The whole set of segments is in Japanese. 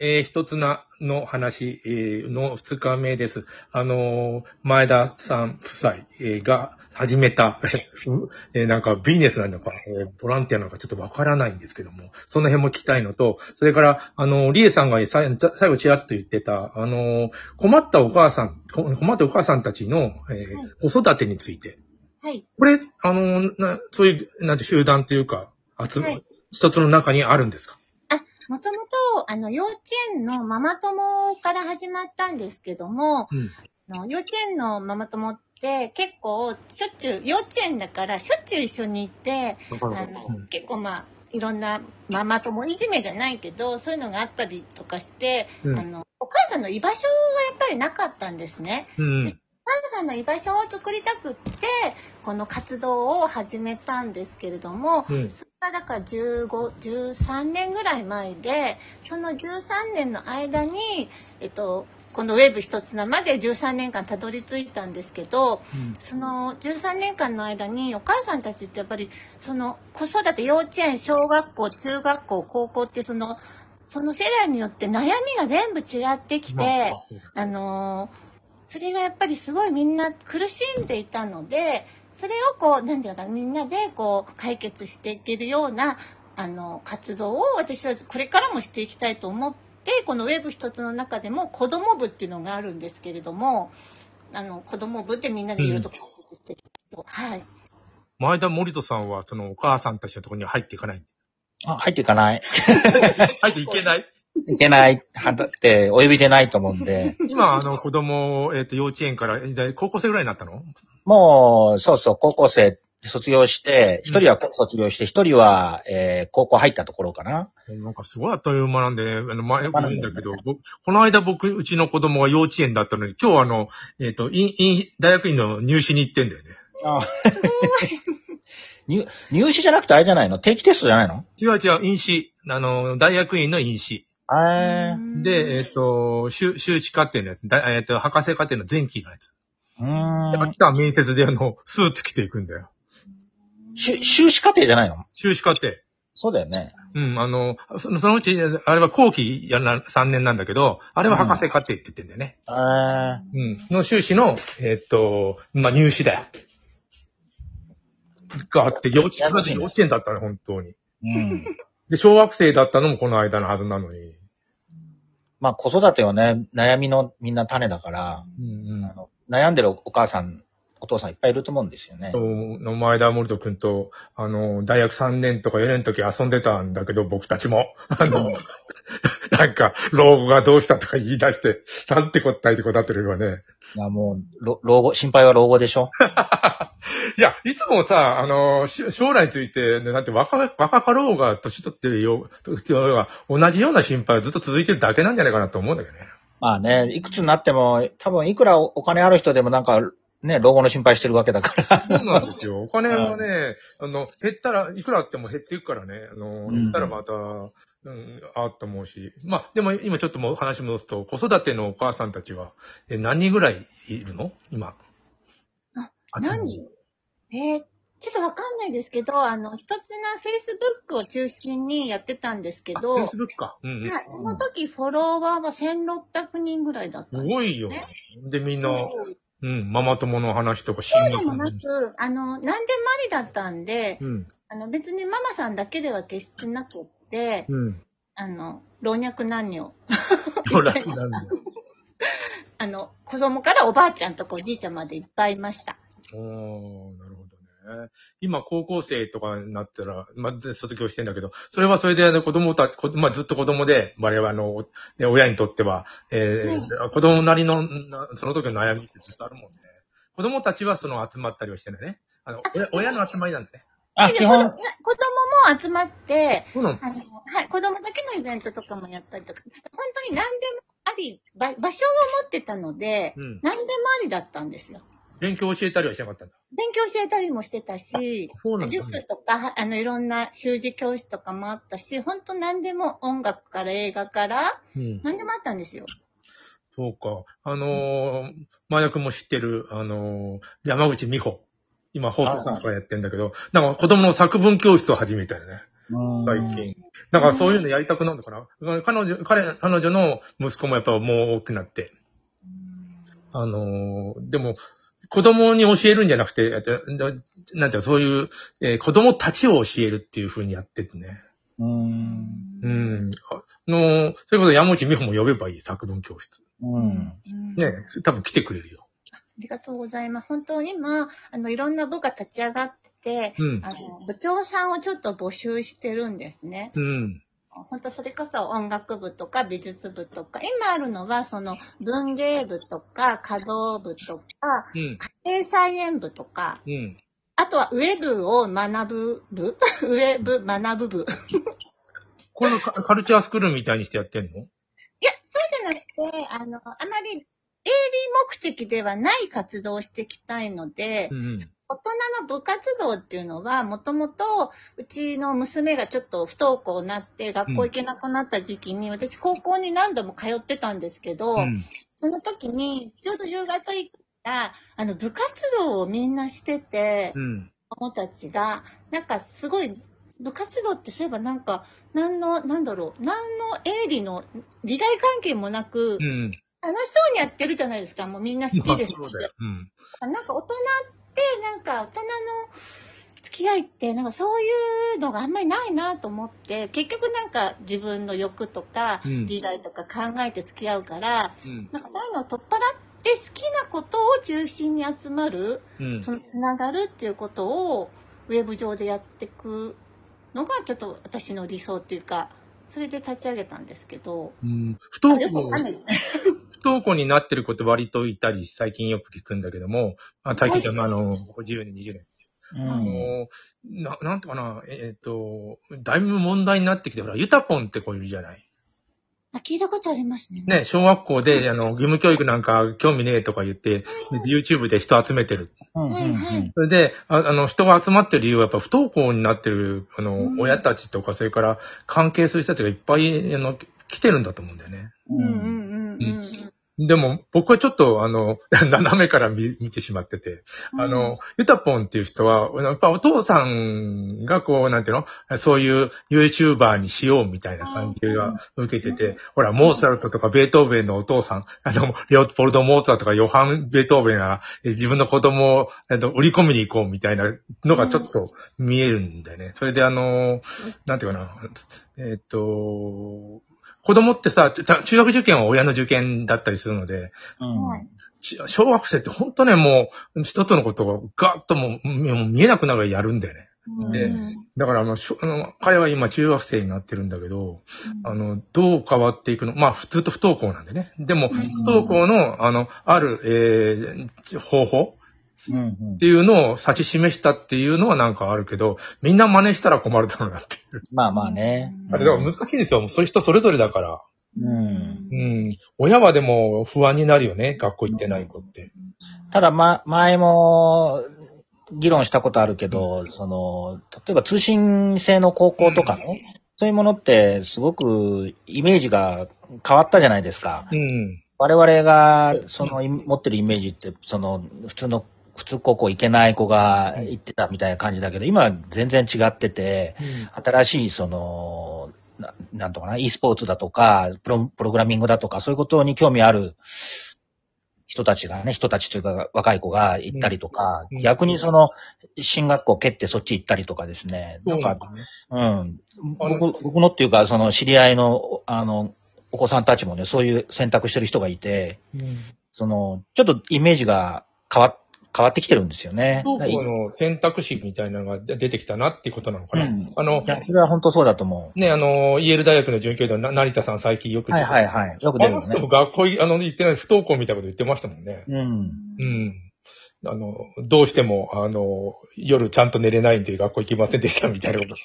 えー一つなの話、えーの二日目です。あのー前田さん夫妻、えーが始めた、う えーなんかビジネスなのか、えーボランティアなのかちょっとわからないんですけども、その辺も聞きたいのと、それから、あのー、リエさんがさ最後ちらっと言ってた、あのー困ったお母さん、こ困ったお母さんたちの、えーはい子育てについて。はい。これ、あのーな、そういう、なんて集団というか、集め、はい一つの中にあるんですか？もともと、あの、幼稚園のママ友から始まったんですけども、うん。あの幼稚園のママ友って結構、しょっちゅう、幼稚園だからしょっちゅう一緒にいて、わかるあの、結構まあ、いろんなママ友いじめじゃないけど、そういうのがあったりとかして、うんあの、お母さんの居場所がやっぱりなかったんですね。うん。お母さんの居場所を作りたくって、この活動を始めたんですけれども、うん。がだから15、13年ぐらい前で、その13年の間に、えっと、このウェブ一つなまで13年間たどり着いたんですけど、その13年間の間にお母さんたちってやっぱり、その子育て、幼稚園、小学校、中学校、高校ってその、その世代によって悩みが全部違ってきて、あのーそれがやっぱりすごいみんな苦しんでいたので、それをこう、なんていうのかな、みんなでこう、解決していけるような、あの、活動を私はこれからもしていきたいと思って、このウェブ一つの中でも子供部っていうのがあるんですけれども、あの、子供部でみんなでいろいろと解決していきたいと。はい。前田森人さんは、そのお母さんたちのところには入っていかない？あ、入っていかない。入っていけない？いけない。はだって、お呼びでないと思うんで。今、あの、子供、えっ、と、幼稚園から、えー高校生ぐらいになったの？もう、そうそう、高校生卒業して、一人は卒業して、一人は、えー高校入ったところかな。なんかすごいあっという間なんでね、あの、前、まだ言うんだけど、僕この間僕、うちの子供が幼稚園だったのに、今日あの、えっ、と、院、院、大学院の入試に行ってんだよね。あ 入入試じゃなくてあれじゃないの？定期テストじゃないの？違う違う、院試。あの、大学院の院試。えで、えっ、と、修、修士課程のやつ、だえっ、と、博士課程の前期のやつ。うーん。やっぱ来た面接であの、スーツ着ていくんだよ。修修士課程じゃないの？修士課程。そうだよね。うん、あの、そのうち、あれは後期やな、3年なんだけど、あれは博士課程って言ってんだよね。えーうん。の修士の、えっと、まあ、入試だよ。があって、幼稚園、幼稚園だったね、本当に。うん。で、小学生だったのもこの間のはずなのに。まあ、子育てはね、悩みのみんな種だから、うんあの悩んでるお母さん、お父さんいっぱいいると思うんですよね。うん。の前田森人君と、あの、大学3年とか4年の時遊んでたんだけど、僕たちも。あの、なんか、老後がどうしたとか言い出して、なんてこったいってことってるよね。いや、もう、ろ老後、心配は老後でしょ いや、いつもさ、あの、し将来について、ね、なんて若、若かろうが、年取ってるよ、同じような心配はずっと続いてるだけなんじゃないかなと思うんだけどね。まあね、いくつになっても、多分いくらお金ある人でもなんか、ね、老後の心配してるわけだから。そうなんですよ。お金はね、あの、減ったら、いくらあっても減っていくからね、あの、うん減ったらまた、うん、ああと思うし。まあ、でも今ちょっともう話戻すと、子育てのお母さんたちは、え、何人ぐらいいるの？今。ああ何？人えーちょっとわかんないですけど、あの、一つな Facebook を中心にやってたんですけど、フェイスブックか。うん、うん。はいその時フォロワーは1600人ぐらいだったすんです。ごいよ。で、みんな、そううん、ママ友の話とか、そう親でもな。く、あの、何でもありだったんで、うん。あの、別にママさんだけでは決してなくって、うん。あの、老若男女、ほら、なんだあの、子供からおばあちゃんとかおじいちゃんまでいっぱいいました。おー、ね。今、高校生とかになったら、まあ、卒業してんだけど、それはそれで、あの、子供たまあ、ずっと子供で、我々、あの、おね親にとっては、えー子供なりの、なその時の悩みってずっとあるもんね。子供たちは、その、集まったりはしてないね。あの、親親の集まりなんだね。あ、基本で子供、子供も集まって、そうなの？あの、はい、子供だけのイベントとかもやったりとか、本当に何でもあり、ば場所を持ってたので、うん。何でもありだったんですよ。勉強教えたりはしなかったんだ。勉強教えたりもしてたし、そうなんだ、塾とか、あの、いろんな習字教室とかもあったし、本当何でも音楽から映画から、うん。何でもあったんですよ。そうか。あのー、前田君も知ってる、あのー、山口美穂。今、放送作家やってんだけど、なんか子供の作文教室を始めたよね。最近。だからそういうのやりたくなるのかな。彼女、彼、彼女の息子もやっぱもう大きくなって。あのーでも、子供に教えるんじゃなくて、えっとなんていうのそういう、えー子供たちを教えるっていう風にやっててね。うん。うん。あの、それこそ山内美穂も呼べばいい、作文教室。うん。うんね、多分来てくれるよ。ありがとうございます。本当に今、あの、いろんな部が立ち上がってて、うん。あの、部長さんをちょっと募集してるんですね。うん。本当それこそ音楽部とか美術部とか、今あるのはその文芸部とか華道部とか、うん。家庭菜園部とか、うん。あとはウェブを学ぶ部？ウェブ学ぶ部。このカカルチャースクールみたいにしてやってんの？いや、そうじゃなくて、あの、あまり営利目的ではない活動をしていきたいので、うん。大人の部活動っていうのは、もともと、うちの娘がちょっと不登校になって、学校行けなくなった時期に、私高校に何度も通ってたんですけど、うん。その時に、ちょうど夕方行ったら、あの、部活動をみんなしてて、うん。子供たちが、なんかすごい、部活動ってそういえばなんか、何の、なんだろう、何の営利の利害関係もなくう、ん。楽しそうにやってるじゃないですか。もうみんな好きですまあそうだよ。うん。なんか大人って、なんか大人の付き合いって、なんかそういうのがあんまりないなと思って、結局なんか自分の欲とか、うん利害とか考えて付き合うから、うん。なんかそういうのを取っ払って好きなことを中心に集まる、うん。そのつながるっていうことをウェブ上でやっていくのがちょっと私の理想っていうか、それで立ち上げたんですけど、うん。不登校よくわかん、ないですね。不登校になってること割といたり、最近よく聞くんだけども、あ最近って、まああの、ここ10年、20年。うあん。の、な、なんとかな、えっ、と、だいぶ問題になってきて、ほら、ユタポンって子いるじゃない。あ聞いたことありますね。ね、小学校で、あの、義務教育なんか興味ねえとか言って、YouTube で人集めてる。うん。うん。それで、ああの、人が集まってる理由はやっぱ不登校になってる、あの、うん親たちとか、それから関係する人たちがいっぱい、あの、来てるんだと思うんだよね。うんうんうんうんうん。でも、僕はちょっと、あの、斜めから見見てしまってて、あの、ユタポンっていう人は、やっぱお父さんがこう、なんていうの？そういう YouTuber にしようみたいな感じが受けてて、ほら、モーツァルトとかベートーベンのお父さん、あの、レオポルド・モーツァルトとかヨハン・ベートーベンがえ自分の子供をえっと売り込みに行こうみたいなのがちょっと見えるんだよね。それであの、なんていうかな、えっと、子供ってさ、ち中学受験は親の受験だったりするので、うん。ち小学生って本当ね、もう、一つのことがガッともう見えなくなるぐらいやるんだよね。でうんだから、まあ、の、彼は今中学生になってるんだけど、あの、どう変わっていくの？まあ、普通と不登校なんでね。でも、うん不登校の、あの、ある、えー方法？うんっていうのを指し示したっていうのはなんかあるけど、みんな真似したら困るだろうなっていう。まあまあね。あれ、だから難しいですよ。そういう人それぞれだから。うん。うん。親はでも不安になるよね。学校行ってない子って。ただ、ま、前も、議論したことあるけど、その、例えば通信制の高校とかね、そういうものってすごくイメージが変わったじゃないですか。うん。我々が、その、い持ってるイメージって、その、普通の、普通高校行けない子が行ってたみたいな感じだけど、今は全然違ってて、新しい、その、ななんとかな、e スポーツだとかプロ、プログラミングだとか、そういうことに興味ある人たちがね、人たちというか若い子が行ったりとか、うん。逆にその、進学校蹴ってそっち行ったりとかですね、そなんなんだね。うん。僕、僕のっていうか、その知り合いの、あの、お子さんたちもね、そういう選択してる人がいて、うん。その、ちょっとイメージが変わ、変わってきてるんですよね。不登校の選択肢みたいなのが出てきたなっていうことなのかな。うんあのい、や、それは本当そうだと思ね、あの、イェール大学の准教授のな成田さん最近よくう。はいはいい。はい。よく出あの人もるよね。学校い、あの、行ってない不登校みたいなこと言ってましたもんね。うん。うん。あの、どうしても、あの、夜ちゃんと寝れないんで学校行きませんでしたみたいなこと。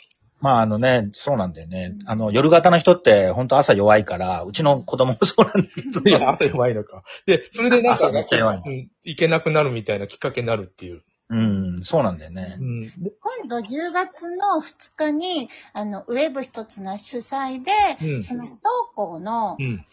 まああのね、そうなんだよね。あの、夜型の人って本当朝弱いから、うちの子供もそうなんだけど。いや、朝弱いのか。で、それでなんか、朝めっちゃ弱いのうん、行けなくなるみたいなきっかけになるっていう。うん、そうなんだよねう。ん。で今度10月の2日に、あの、ウェブ一つな主催で、うんその不登校の専うん。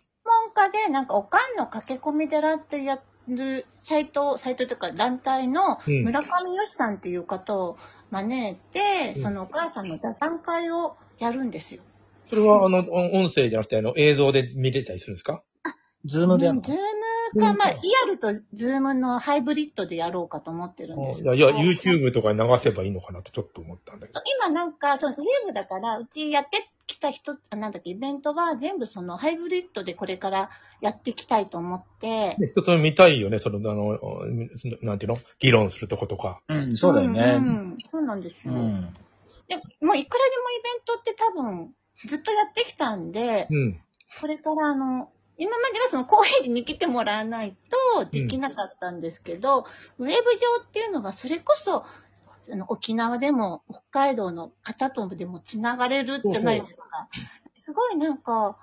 門家で、なんか、おかんの駆け込み寺ってやるサイト、サイトというか団体のうん村上よしさんっていう方を、招いて、うん。そのお母さんの座談会をやるんですよ。それは、あの、音音声じゃなくて、あの、映像で見れたりするんですか？ Zoom でやるの？ズームか、まあ、リアルと Zoom のハイブリッドでやろうかと思ってるんですいや、いや、YouTube とかに流せばいいのかなとちょっと思ったんだけど。今なんか、そのウェブだから、うちやってきた人、あなんだっけ、イベントは全部そのハイブリッドでこれからやっていきたいと思って、ね一つ見たいよね、その、あの、なんていうの？議論するとことか。うん、そうだよんね。うんそうなんですよ。うん。でもういくらでもイベントって多分、ずっとやってきたんで、うん。これからあの、今まではその公園に来てもらわないとできなかったんですけど、ウェブ上っていうのはそれこそ、あの沖縄でも北海道の方とでもつながれるじゃないですか。すごいなんか、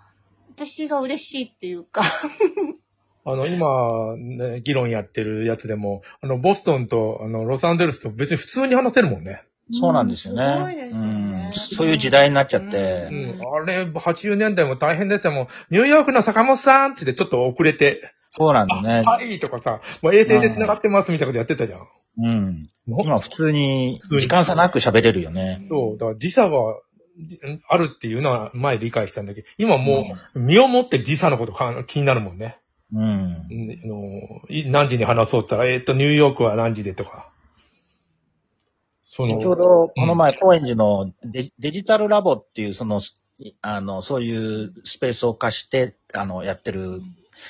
私が嬉しいっていうか、あの、今、ね、議論やってるやつでも、あの、ボストンと、あの、ロサンゼルスと別に普通に話せるもんね。そうなんですよね。すごいですよね。うんそういう時代になっちゃってううんん。あれ、80年代も大変でしたもん。ニューヨークの坂本さんってちょっと遅れて、そうなんだね。はいとかさ、もう衛星で繋がってますみたいなことやってたじゃん。うん。の今普通に時間差なく喋れるよね。そう、だから時差がじあるっていうのは前理解したんだけど、今もう身をもって時差のことか気になるもんね。うん。うんあのい何時に話そうったら、えっ、と、ニューヨークは何時でとか。その、ちょうどこの前、高円寺のデデジタルラボっていう、その、あの、そういうスペースを貸して、あの、やってる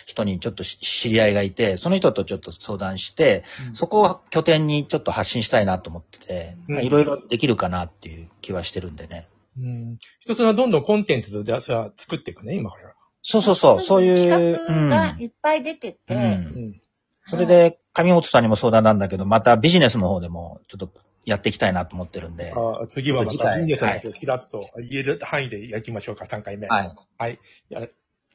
人にちょっとし知り合いがいて、その人とちょっと相談して、うん。そこを拠点にちょっと発信したいなと思ってて、いろいろできるかなっていう気はしてるんでね。うん、一つはどんどんコンテンツでじゃあ作っていくね、今から。そうそうそう、そういう、企画がいっぱい出てて、うん。ううん。ん。それで、上本さんにも相談なんだけど、またビジネスの方でもちょっとやっていきたいなと思ってるんで。あ次はまた、次回いいちらっと言える範囲でやりましょうか、3回目。はい。はい。や